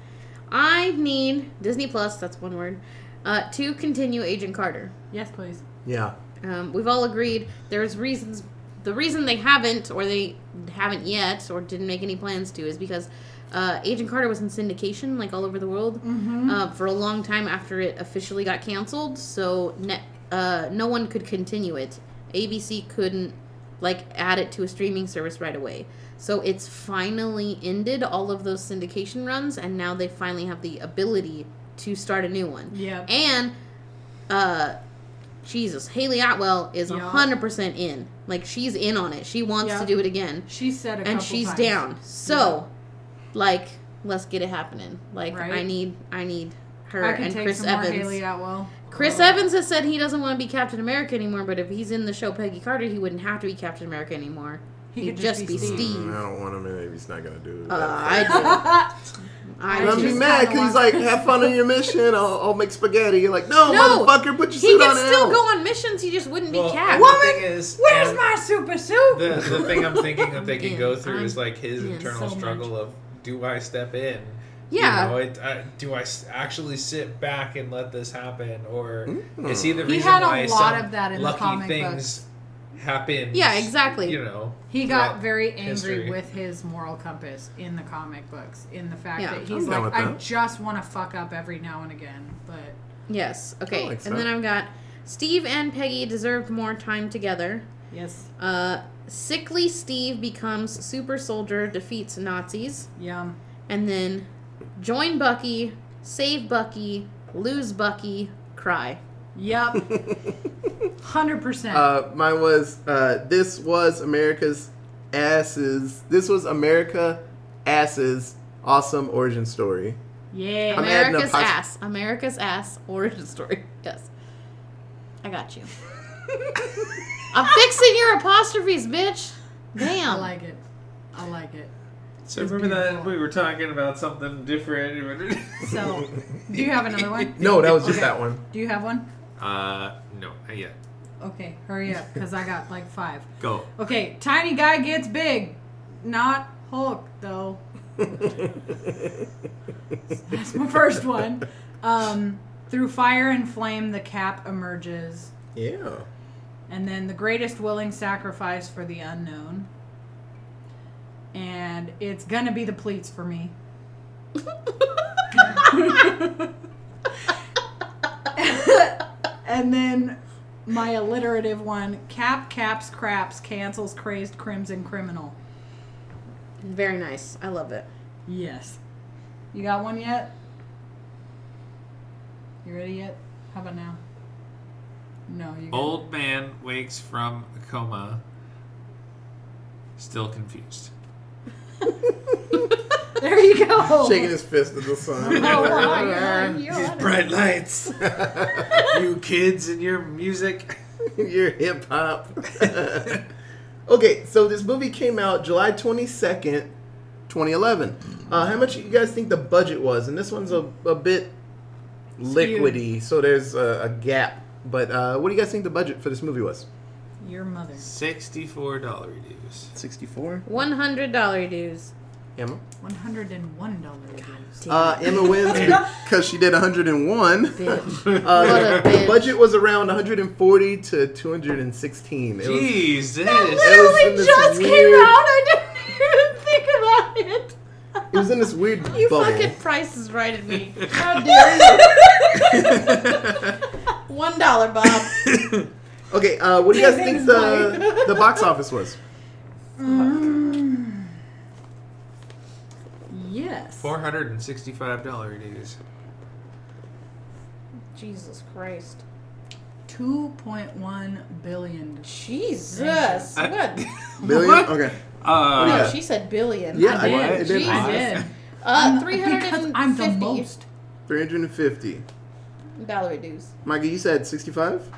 I need Disney Plus, that's one word, uh, to continue Agent Carter. Yes, please. Yeah. Um, we've all agreed there's reasons. The reason they haven't, or they haven't yet, or didn't make any plans to, is because uh, Agent Carter was in syndication, like all over the world, uh, for a long time after it officially got canceled. So ne- uh, no one could continue it. ABC couldn't like add it to a streaming service right away. So it's finally ended all of those syndication runs, and now they finally have the ability to start a new one. Yeah. And uh Jesus, Hayley Atwell is a Yeah. hundred percent in. Like she's in on it. She wants Yeah. to do it again. She said a and couple she's times. down. So like let's get it happening. Like Right. I need I need her and take Chris Evans. More Hayley Atwell. Chris Evans has said he doesn't want to be Captain America anymore, but if he's in the show Peggy Carter, he wouldn't have to be Captain America anymore. He He'd could just, just be be Steve. Steve. Mm, I don't want him in if he's not gonna do it. Uh, I do. I And I'm do. be mad because he's like, have fun on your mission. I'll, I'll make spaghetti. You're like, no, No, motherfucker, put your suit on." He suit could on still now. go on missions. He just wouldn't Well, be Cap. and the thing is, Where's and my super suit? the the thing I'm thinking that they can go through is I'm- like his yeah, internal so struggle of do I step in? Yeah. You know, it, uh, do I actually sit back and let this happen, or Mm. is he the He reason had a why lot some of that in the lucky comic things happen? Yeah, exactly. You know, He got very angry history. with his moral compass in the comic books, in the fact Yeah. that I'm he's like, with I that. just want to fuck up every now and again, but Yes. Okay. Like and that. then I've got Steve and Peggy deserved more time together. yes, Uh, sickly Steve becomes super soldier, defeats Nazis, yum. and then join Bucky, save Bucky, lose Bucky, cry. Yep. 100%. Uh, mine was uh, this was America's asses. This was America asses awesome origin story. yeah. I'm America's pos- ass. America's ass origin story. Yes. I got you. I'm fixing your apostrophes, bitch. Damn. I like it. I like it. So It's remember that we were talking about something different. So, do you have another one? No, that was just Okay. that one. Do you have one? uh, no, not yet. Okay, hurry up, because I got like five. Go. Okay, tiny guy gets big. Not Hulk, though. That's my first one. Um, through fire and flame, the cap emerges. Yeah. And then the greatest willing sacrifice for the unknown. And it's gonna be the pleats for me. and then my alliterative one cap caps craps cancels crazed crimson criminal. Very nice. I love it. Yes. You got one yet? You ready yet? How about now? No, you got Old man wakes from a coma. Still confused. There you go. Shaking his fist at the sun. Oh, wow, you're- you're These on it. bright lights. you kids and your music. Your hip hop. okay, so this movie came out July 22nd, 2011. Uh, how much do you guys think the budget was? And this one's a, a bit liquidy, so there's a, a gap. But uh, what do you guys think the budget for this movie was? Your mother. Sixty-four dollar dues. 64. One hundred dollar dues. Emma? One hundred and one dollars. Uh, Emma wins because she did 101. Bitch. Uh, What a the budget was around 140 to 216. It was, Jesus. it was in Literally this just came out. I didn't even think about it. It was in this weird You bubble. fucking prices right at me. How dare you? One dollar, Bob. Okay, uh, what do you guys think the the box office was? Yes. Four hundred and sixty-five dollar dues. Jesus Christ. Two point one billion. Jesus. I- What? Billion? What? Okay. Uh, No, she said billion. Yeah, I did. I, it did. Jesus. I did. Uh, I'm- three hundred because and I'm the fifty most. 350. dollar dues. Mikey, you said 65?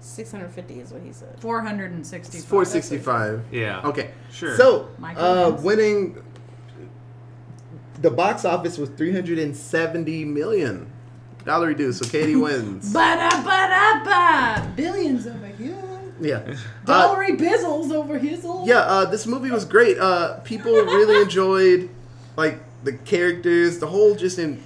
Six hundred fifty is what he said. Four hundred and sixty. Four sixty-five. Yeah. Okay. Sure. So, Michael uh, wins. winning the box office was 370 million. Dollar reduced, so Katie wins. Ba-da, ba-da, ba. Billions over here. yeah. Uh, Dollary bizzles over his old. yeah, uh, this movie was great. Uh, people really enjoyed like the characters, the whole just in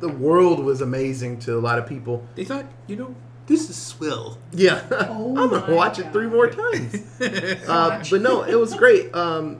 the world was amazing to a lot of people. They thought, you know, this is swill. Yeah, Oh I'm gonna my watch it three more times. uh, but no, it was great. Um,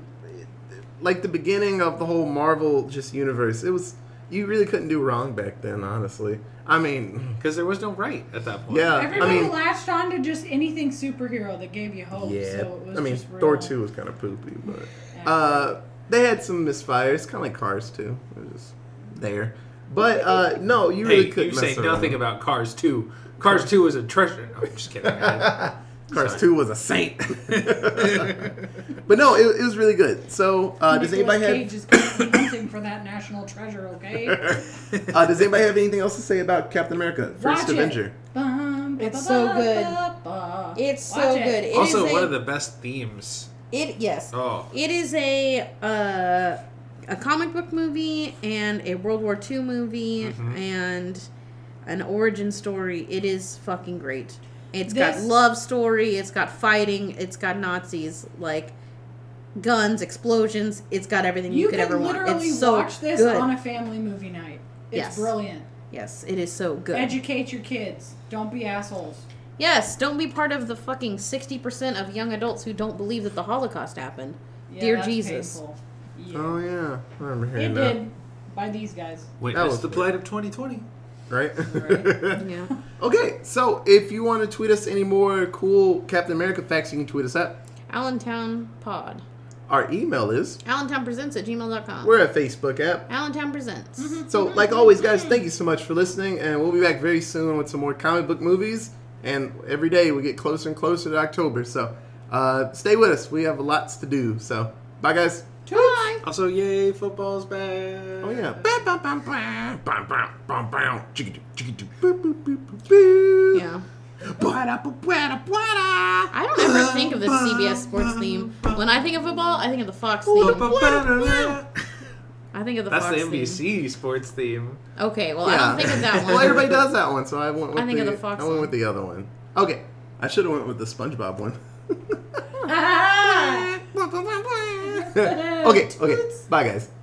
like the beginning of the whole Marvel just universe, it was you really couldn't do wrong back then. Honestly, I mean, Because there was no right at that point. yeah, Everybody I mean, latched on to just anything superhero that gave you hope. yeah. So it was I mean, just. Thor two was kind of poopy, but Yeah. uh, they had some misfires, kind of like Cars two. It was just there. But uh, no, you really Hey, couldn't you say mess around. nothing about Cars 2. Cars 2 was a treasure. No, I'm just kidding. I- Cars Sorry. 2 was a saint. but no, it, it was really good. So, uh, does Nicolas anybody Cage is hunting for that national treasure? Okay. uh, Does anybody have anything else to say about Captain America: First Watch it. Avenger? Bum, It's so good. ba, ba. It's Watch so it. good. It also, is one a- of the best themes. It yes. Oh. It is a uh, a comic book movie and a World War II movie Mhm. and an origin story. It is fucking great. It's got love story. It's got fighting. It's got Nazis like guns, explosions. It's got everything you, You could could ever want. literally It's so watch this good. on a family movie night. It's Yes. brilliant. yes, it is so good. Educate your kids. Don't be assholes. yes, don't be part of the fucking sixty percent of young adults who don't believe that the Holocaust happened. Yeah, Dear that's Jesus. Yeah. Oh yeah, I remember it hearing that. did by these guys. Witness was the weird. plight of 2020. Right? Yeah. okay, so if you want to tweet us any more cool Captain America facts, you can tweet us at Allentown Pod. Our email is. AllentownPresents at gmail.com. We're a Facebook app. Allentown Presents. Mm-hmm, so, mm-hmm, like always, guys, mm-hmm. thank you so much for listening, and we'll be back very soon with some more comic book movies. And every day we get closer and closer to October, so uh, stay with us. We have lots to do. So, bye, guys. Bye. Also, yay, football's back. Oh yeah. Bam, bam, bam, bam, bam, bam, bam, bam. Chicka-doo, chicka-doo, boo, boo, boo, boo, boo. Yeah. I don't ever think of the CBS sports theme. When I think of football, I think of the Fox theme. I think of the That's Fox the theme. NBC sports theme. Okay, well, I don't think of that one. well, everybody does that one, so I went with I think the, of the Fox I went with the other one. Okay, I should have went with the SpongeBob one. Ah! okay, okay. Bye, guys.